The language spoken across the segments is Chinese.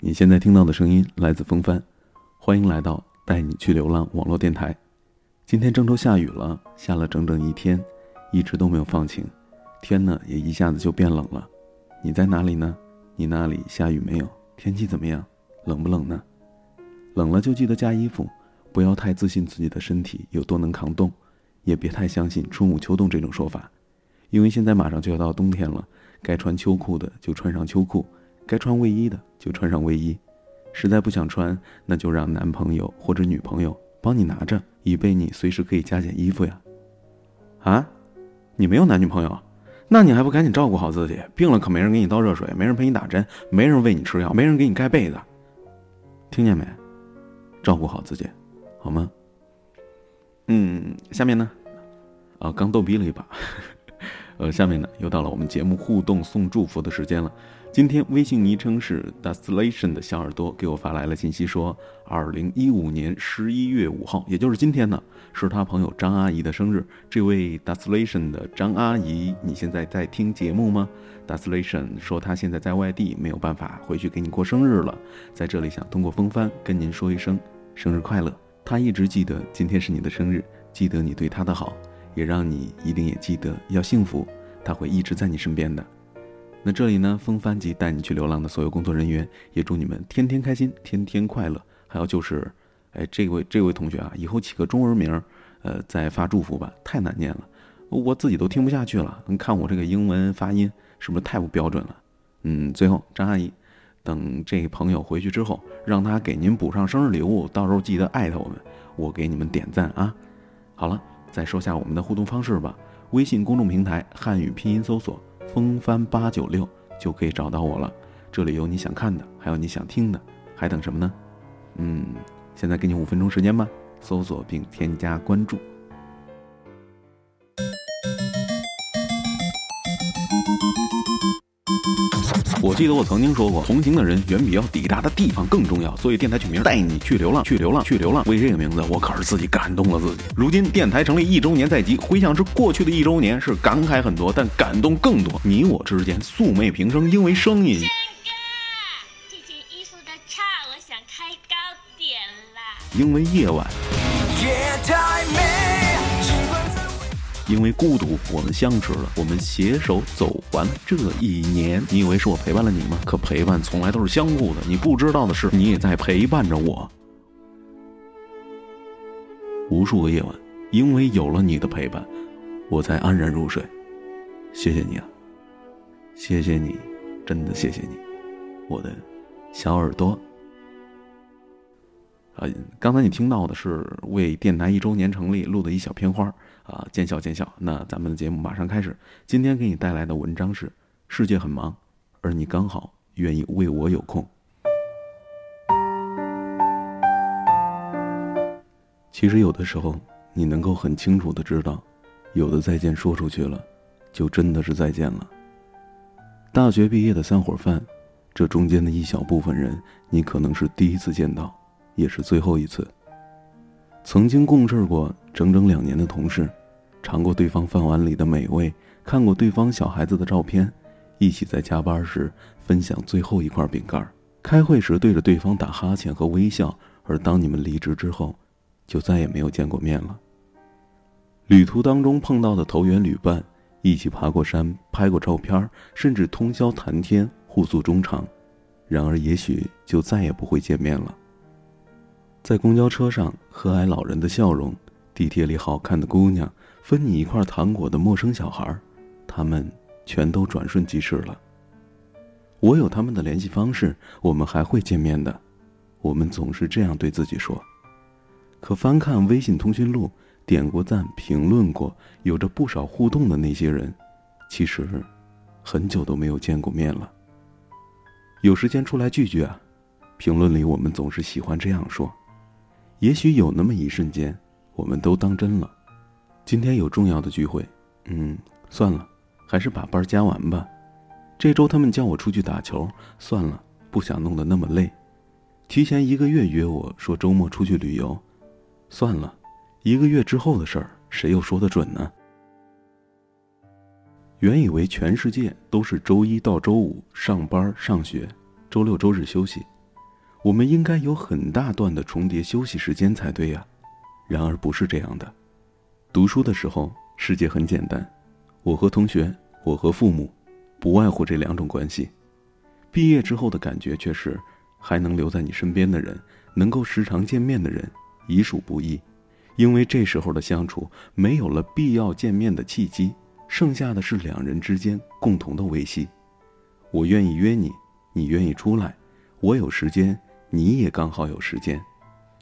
你现在听到的声音来自风帆，欢迎来到带你去流浪网络电台。今天郑州下雨了，下了整整一天，一直都没有放晴，天呢也一下子就变冷了。你在哪里呢？你那里下雨没有？天气怎么样？冷不冷呢？冷了就记得加衣服，不要太自信自己的身体有多能扛冻，也别太相信春捂秋冻这种说法，因为现在马上就要到冬天了，该穿秋裤的就穿上秋裤。该穿卫衣的就穿上卫衣，实在不想穿，那就让男朋友或者女朋友帮你拿着，以备你随时可以加减衣服呀。啊，你没有男女朋友，那你还不赶紧照顾好自己？病了可没人给你倒热水，没人陪你打针，没人喂你吃药，没人给你盖被子，听见没？照顾好自己，好吗？嗯，下面呢？啊，刚逗逼了一把。呃，下面呢又到了我们节目互动送祝福的时间了。今天微信昵称是 Dustlation 的小耳朵给我发来了信息，说，二零一五年十一月五号，也就是今天呢，是他朋友张阿姨的生日。这位 Dustlation 的张阿姨，你现在在听节目吗？Dustlation 说他现在在外地，没有办法回去给你过生日了，在这里想通过风帆跟您说一声生日快乐。他一直记得今天是你的生日，记得你对他的好，也让你一定也记得要幸福，他会一直在你身边的。那这里呢，风帆及带你去流浪的所有工作人员，也祝你们天天开心，天天快乐。还有就是，哎，这位这位同学啊，以后起个中文名，呃，再发祝福吧，太难念了，我自己都听不下去了。你看我这个英文发音是不是太不标准了？嗯，最后张阿姨，等这朋友回去之后，让他给您补上生日礼物，到时候记得艾特我们，我给你们点赞啊。好了，再说下我们的互动方式吧，微信公众平台汉语拼音搜索。风帆八九六就可以找到我了，这里有你想看的，还有你想听的，还等什么呢？嗯，现在给你五分钟时间吧，搜索并添加关注。我记得我曾经说过，同行的人远比要抵达的地方更重要，所以电台取名带你去流浪，去流浪，去流浪。为这个名字，我可是自己感动了自己。如今电台成立一周年在即，回想至过去的一周年，是感慨很多，但感动更多。你我之间素昧平生，因为声音。这件衣服的叉，我想开高点啦。因为夜晚。因为孤独，我们相识了，我们携手走完这一年。你以为是我陪伴了你吗？可陪伴从来都是相互的。你不知道的是，你也在陪伴着我。无数个夜晚，因为有了你的陪伴，我才安然入睡。谢谢你啊，谢谢你，真的谢谢你，我的小耳朵。呃，刚才你听到的是为电台一周年成立录的一小片花。啊，见笑见笑。那咱们的节目马上开始。今天给你带来的文章是：世界很忙，而你刚好愿意为我有空。其实有的时候，你能够很清楚的知道，有的再见说出去了，就真的是再见了。大学毕业的三伙饭，这中间的一小部分人，你可能是第一次见到，也是最后一次。曾经共事过整整两年的同事。尝过对方饭碗里的美味，看过对方小孩子的照片，一起在加班时分享最后一块饼干，开会时对着对方打哈欠和微笑，而当你们离职之后，就再也没有见过面了。旅途当中碰到的投缘旅伴，一起爬过山，拍过照片，甚至通宵谈天，互诉衷肠，然而也许就再也不会见面了。在公交车上，和蔼老人的笑容，地铁里好看的姑娘。分你一块糖果的陌生小孩，他们全都转瞬即逝了。我有他们的联系方式，我们还会见面的。我们总是这样对自己说。可翻看微信通讯录，点过赞、评论过、有着不少互动的那些人，其实很久都没有见过面了。有时间出来聚聚啊！评论里我们总是喜欢这样说。也许有那么一瞬间，我们都当真了。今天有重要的聚会，嗯，算了，还是把班加完吧。这周他们叫我出去打球，算了，不想弄得那么累。提前一个月约我说周末出去旅游，算了，一个月之后的事儿，谁又说得准呢？原以为全世界都是周一到周五上班上学，周六周日休息，我们应该有很大段的重叠休息时间才对呀。然而不是这样的。读书的时候，世界很简单，我和同学，我和父母，不外乎这两种关系。毕业之后的感觉却是，还能留在你身边的人，能够时常见面的人，已属不易。因为这时候的相处没有了必要见面的契机，剩下的是两人之间共同的维系。我愿意约你，你愿意出来，我有时间，你也刚好有时间，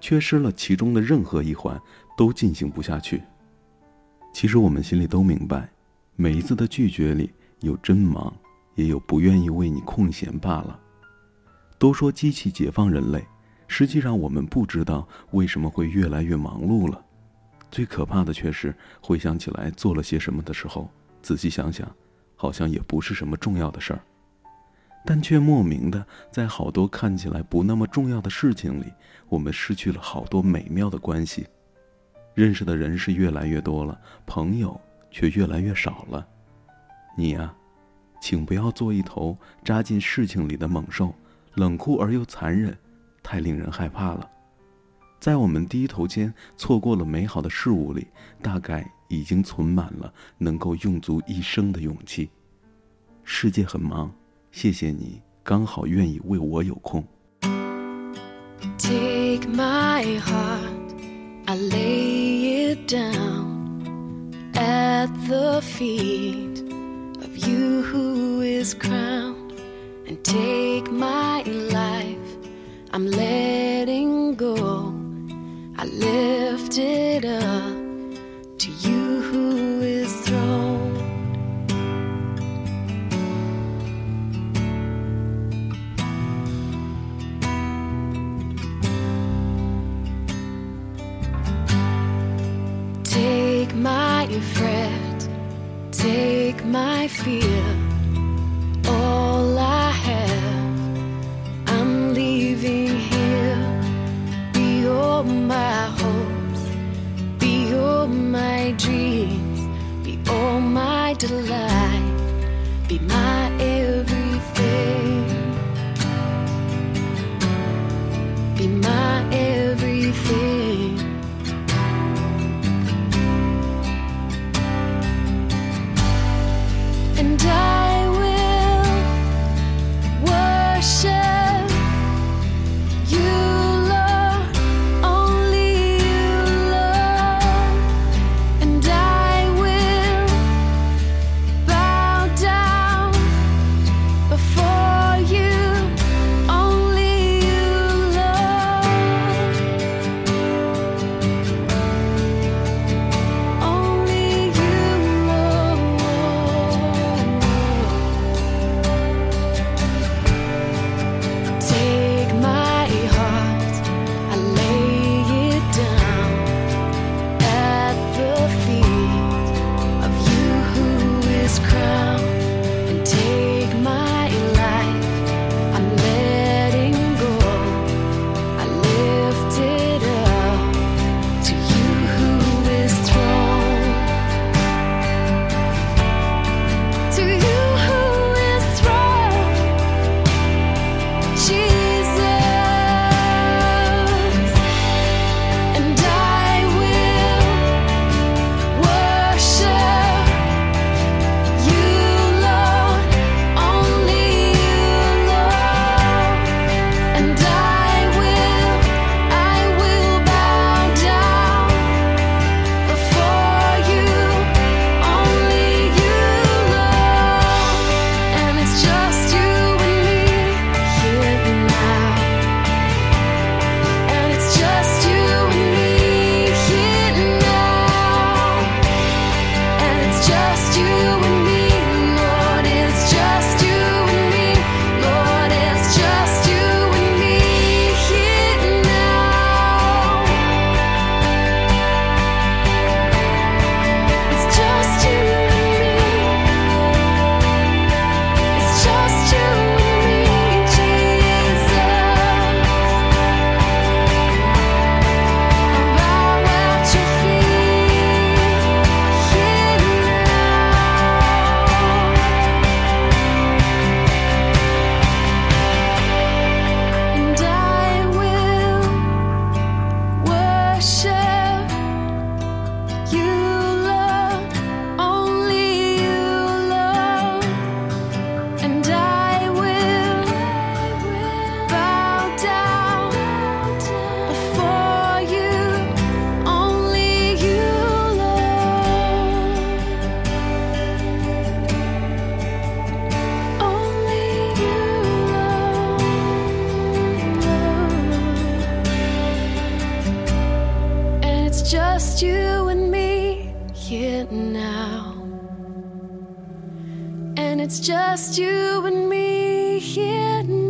缺失了其中的任何一环，都进行不下去。其实我们心里都明白，每一次的拒绝里有真忙，也有不愿意为你空闲罢了。都说机器解放人类。实际上，我们不知道为什么会越来越忙碌了。最可怕的却是回想起来做了些什么的时候，仔细想想，好像也不是什么重要的事儿，但却莫名的在好多看起来不那么重要的事情里，我们失去了好多美妙的关系。认识的人是越来越多了，朋友却越来越少了。你呀，请不要做一头扎进事情里的猛兽，冷酷而又残忍。太令人害怕了，在我们低头间错过了美好的事物里，大概已经存满了能够用足一生的勇气。世界很忙，谢谢你刚好愿意为我有空。Take my heart, I lay it down at the feet of you who is crowned, and take my life. I'm letting go. I lift it up it's just you and me here